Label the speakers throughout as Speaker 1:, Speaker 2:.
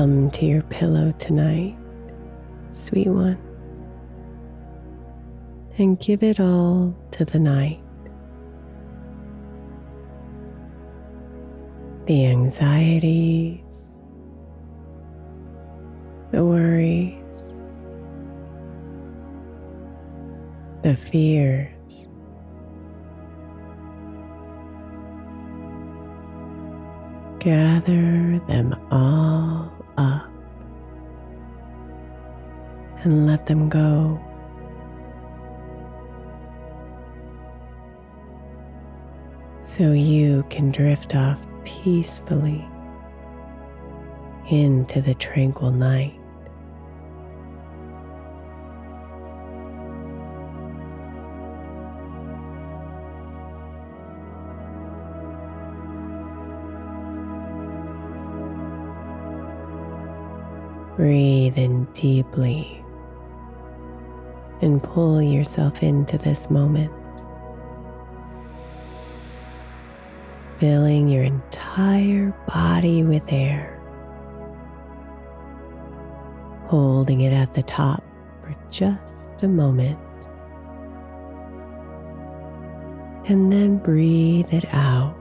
Speaker 1: Come to your pillow tonight, sweet one, and give it all to the night. The anxieties, the worries, the fears. Gather them all up and let them go. So you can drift off peacefully into the tranquil night. Breathe in deeply and pull yourself into this moment, filling your entire body with air, holding it at the top for just a moment, and then breathe it out,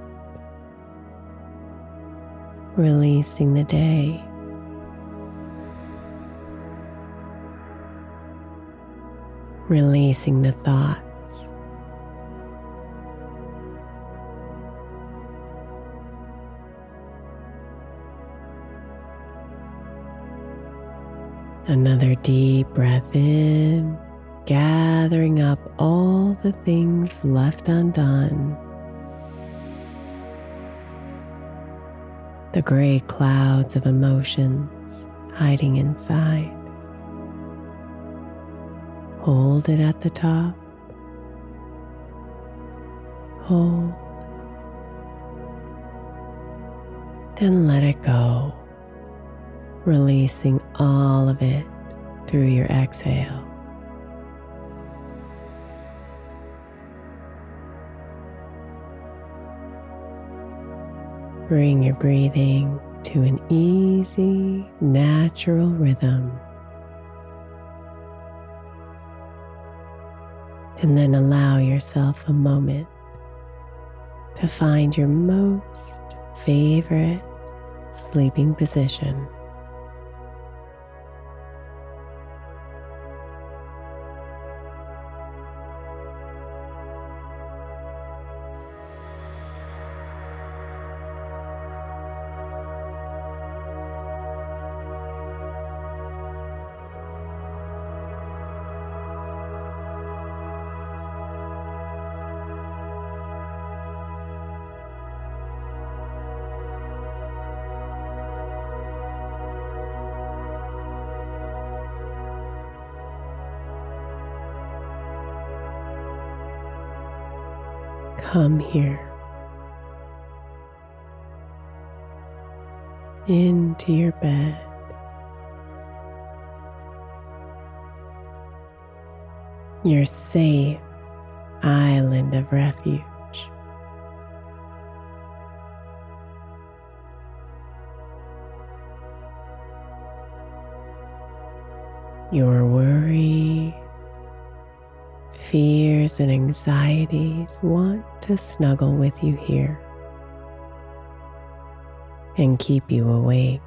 Speaker 1: releasing the day. Releasing the thoughts. Another deep breath in, gathering up all the things left undone. The gray clouds of emotions hiding inside. Hold it at the top. Hold. Then let it go, releasing all of it through your exhale. Bring your breathing to an easy, natural rhythm. And then allow yourself a moment to find your most favorite sleeping position. Come here into your bed. Your safe island of refuge. Your worries, fears, and anxieties want to snuggle with you here and keep you awake.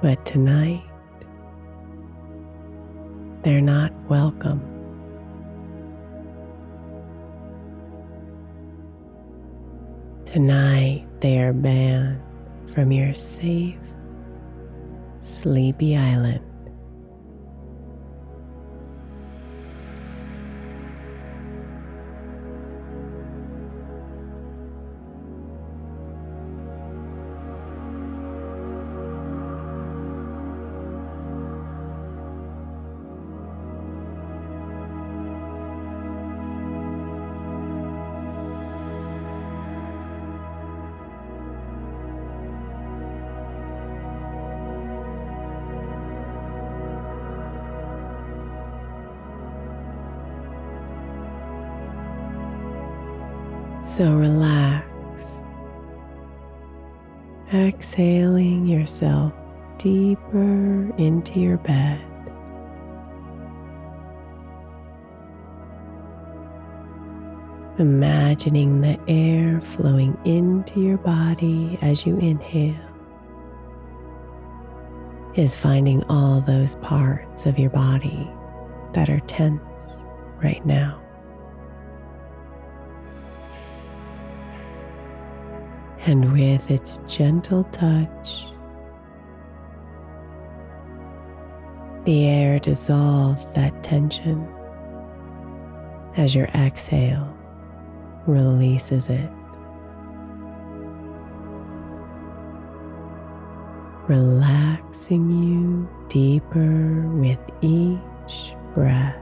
Speaker 1: But tonight, they're not welcome. Tonight, they are banned from your safe, sleepy island. Imagining the air flowing into your body as you inhale is finding all those parts of your body that are tense right now. and with its gentle touch, the air dissolves that tension as your exhale releases it. Relaxing you deeper with each breath.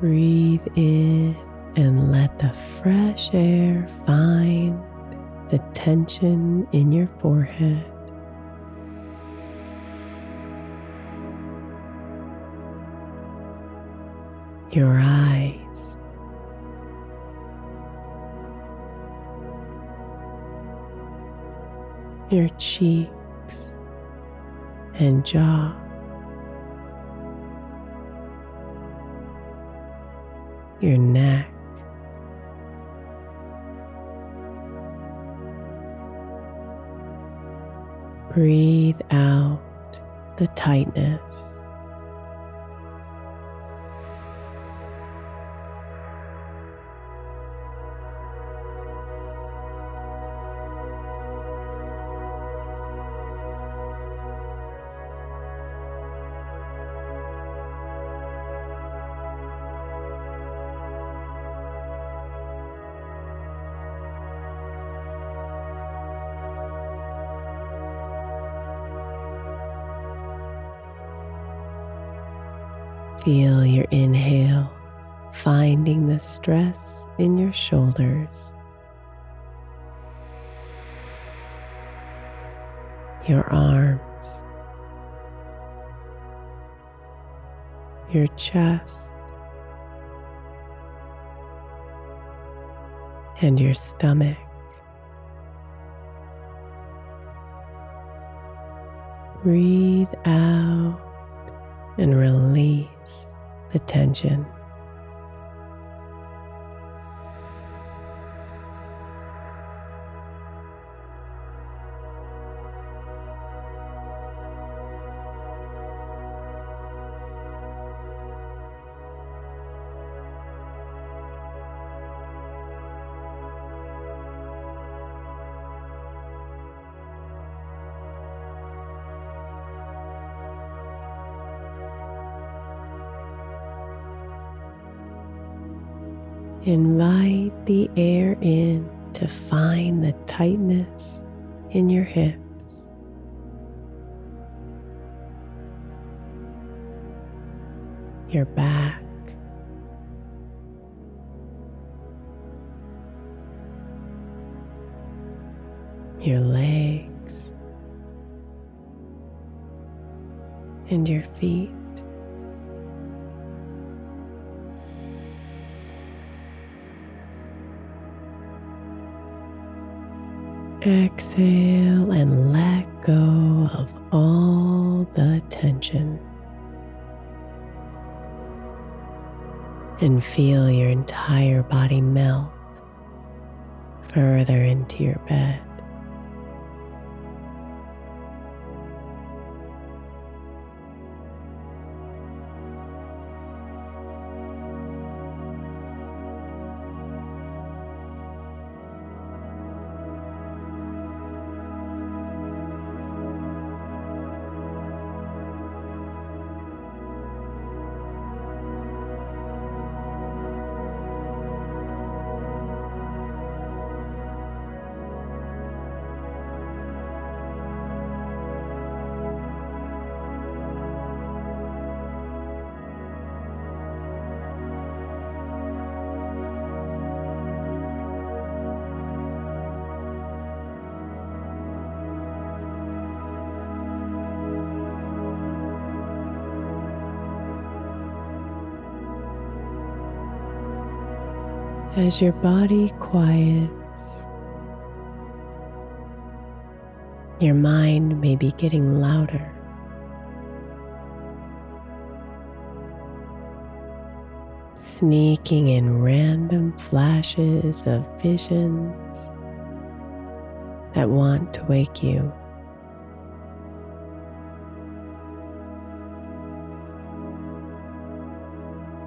Speaker 1: Breathe in and let the fresh air find the tension in your forehead. Your eyes. Your cheeks and jaw. your neck. Breathe out the tightness. Shoulders, your arms, your chest, and your stomach. Breathe out and release the tension. To find the tightness in your hips. Your back. Your legs and your feet. Exhale and let go of all the tension. And feel your entire body melt further into your bed. As your body quiets, your mind may be getting louder. Sneaking in random flashes of visions that want to wake you.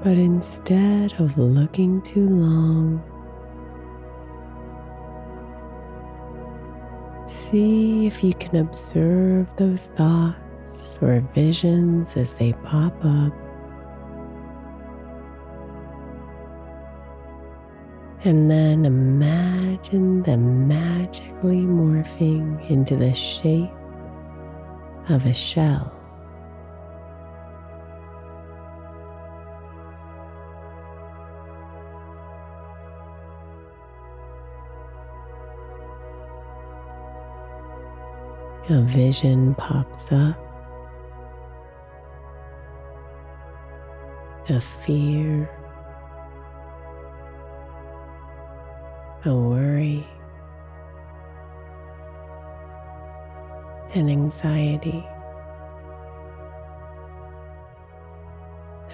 Speaker 1: But instead of looking too long, see if you can observe those thoughts or visions as they pop up. And then imagine them magically morphing into the shape of a shell. A vision pops up a fear, a worry, an anxiety.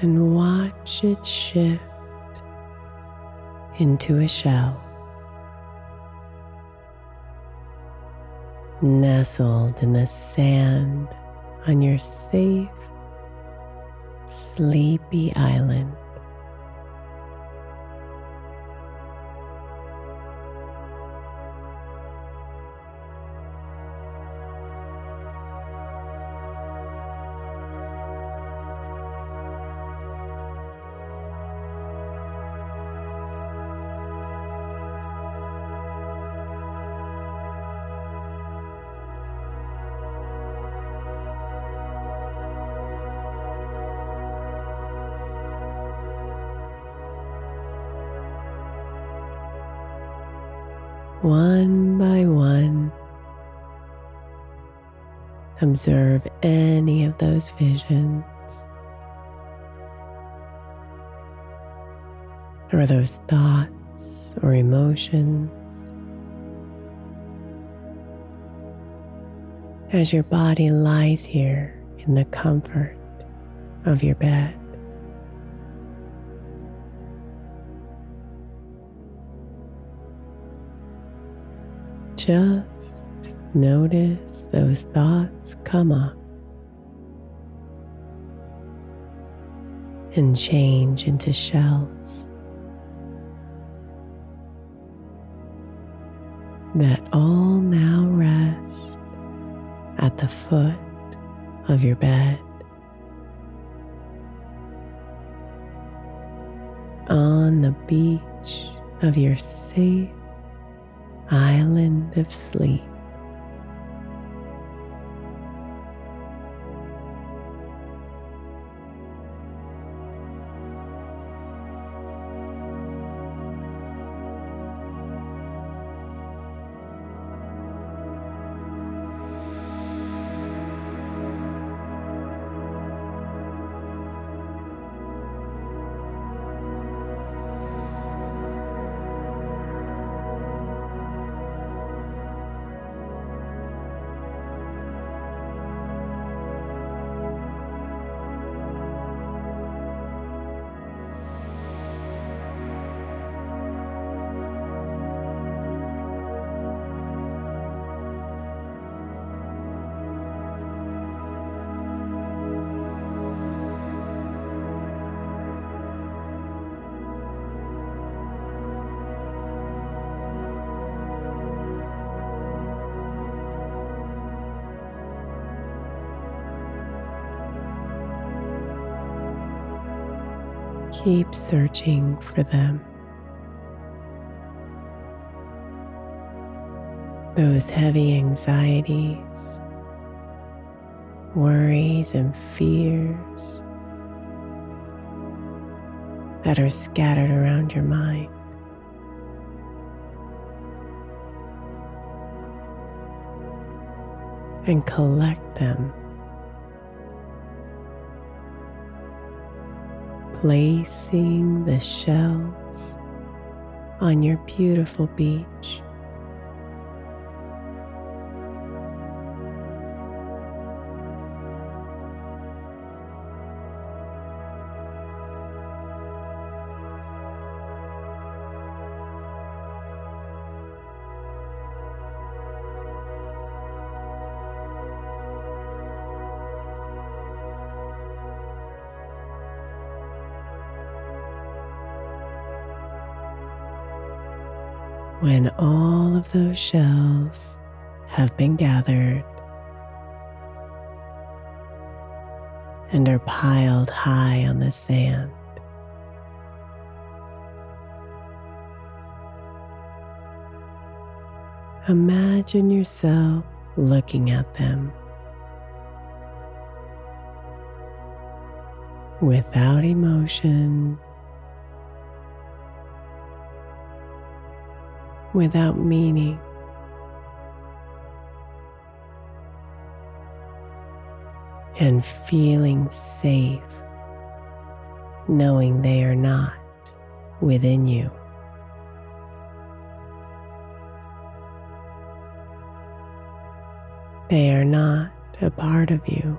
Speaker 1: And watch it shift into a shell. Nestled in the sand on your safe, sleepy island. Observe any of those visions or those thoughts or emotions. As your body lies here in the comfort of your bed. Just notice those thoughts come up and change into shells that all now rest at the foot of your bed. On the beach of your safe island of sleep. Keep searching for them. Those heavy anxieties, worries, and fears that are scattered around your mind. And collect them placing the shells on your beautiful beach. When all of those shells have been gathered and are piled high on the sand, imagine yourself looking at them without emotion without meaning. And feeling safe, knowing they are not within you. They are not a part of you.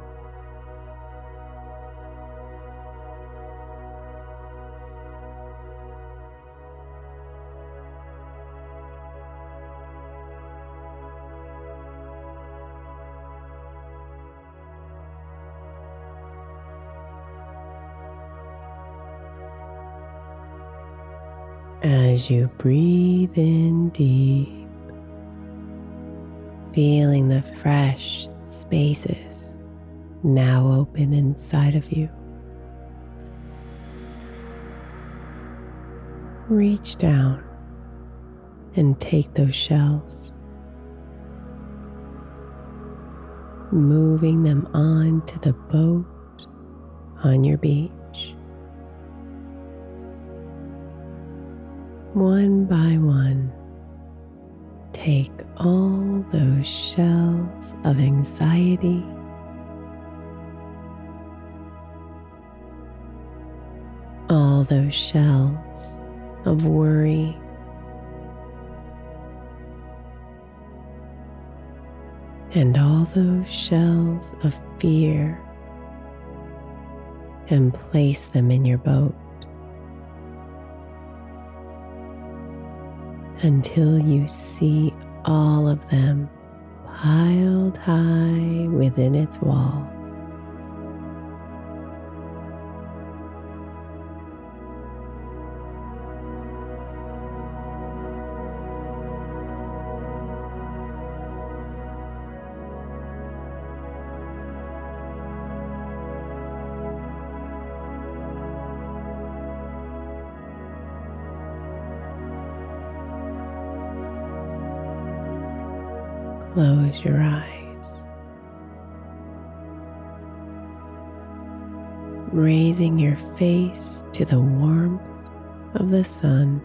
Speaker 1: As you breathe in deep, feeling the fresh spaces now open inside of you. Reach down and take those shells, moving them onto the boat on your beach. One by one, take all those shells of anxiety. All those shells of worry. And all those shells of fear, and place them in your boat. Until you see all of them piled high within its walls. Close your eyes, raising your face to the warmth of the sun.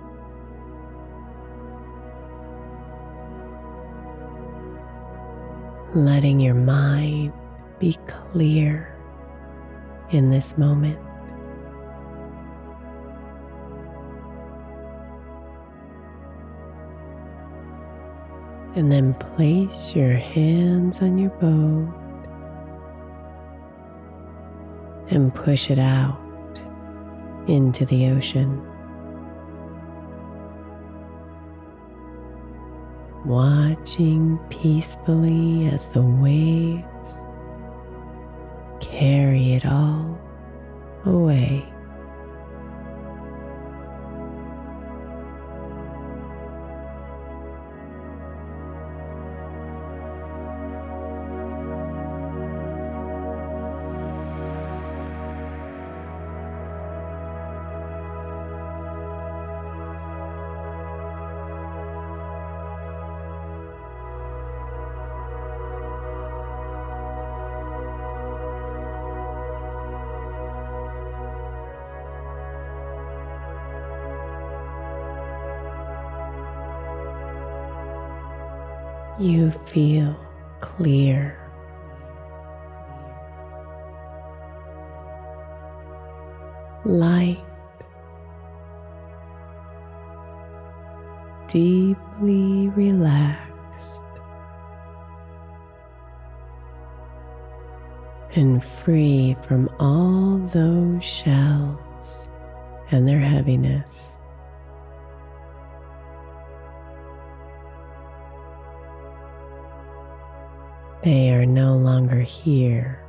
Speaker 1: Letting your mind be clear in this moment. And then place your hands on your boat and push it out into the ocean. Watching peacefully as the waves carry it all away. You feel clear. Light deeply relaxed and free from all those shells and their heaviness. Longer here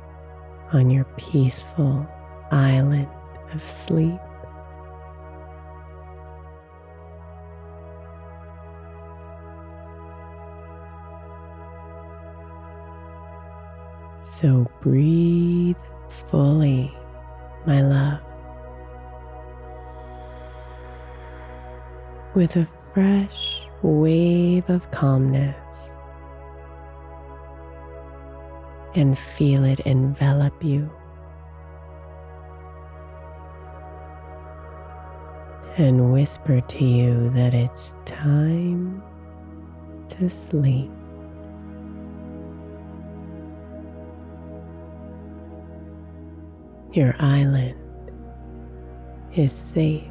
Speaker 1: on your peaceful island of sleep. So breathe fully, my love, with a fresh wave of calmness and feel it envelop you. And whisper to you that it's time to sleep. Your island is safe.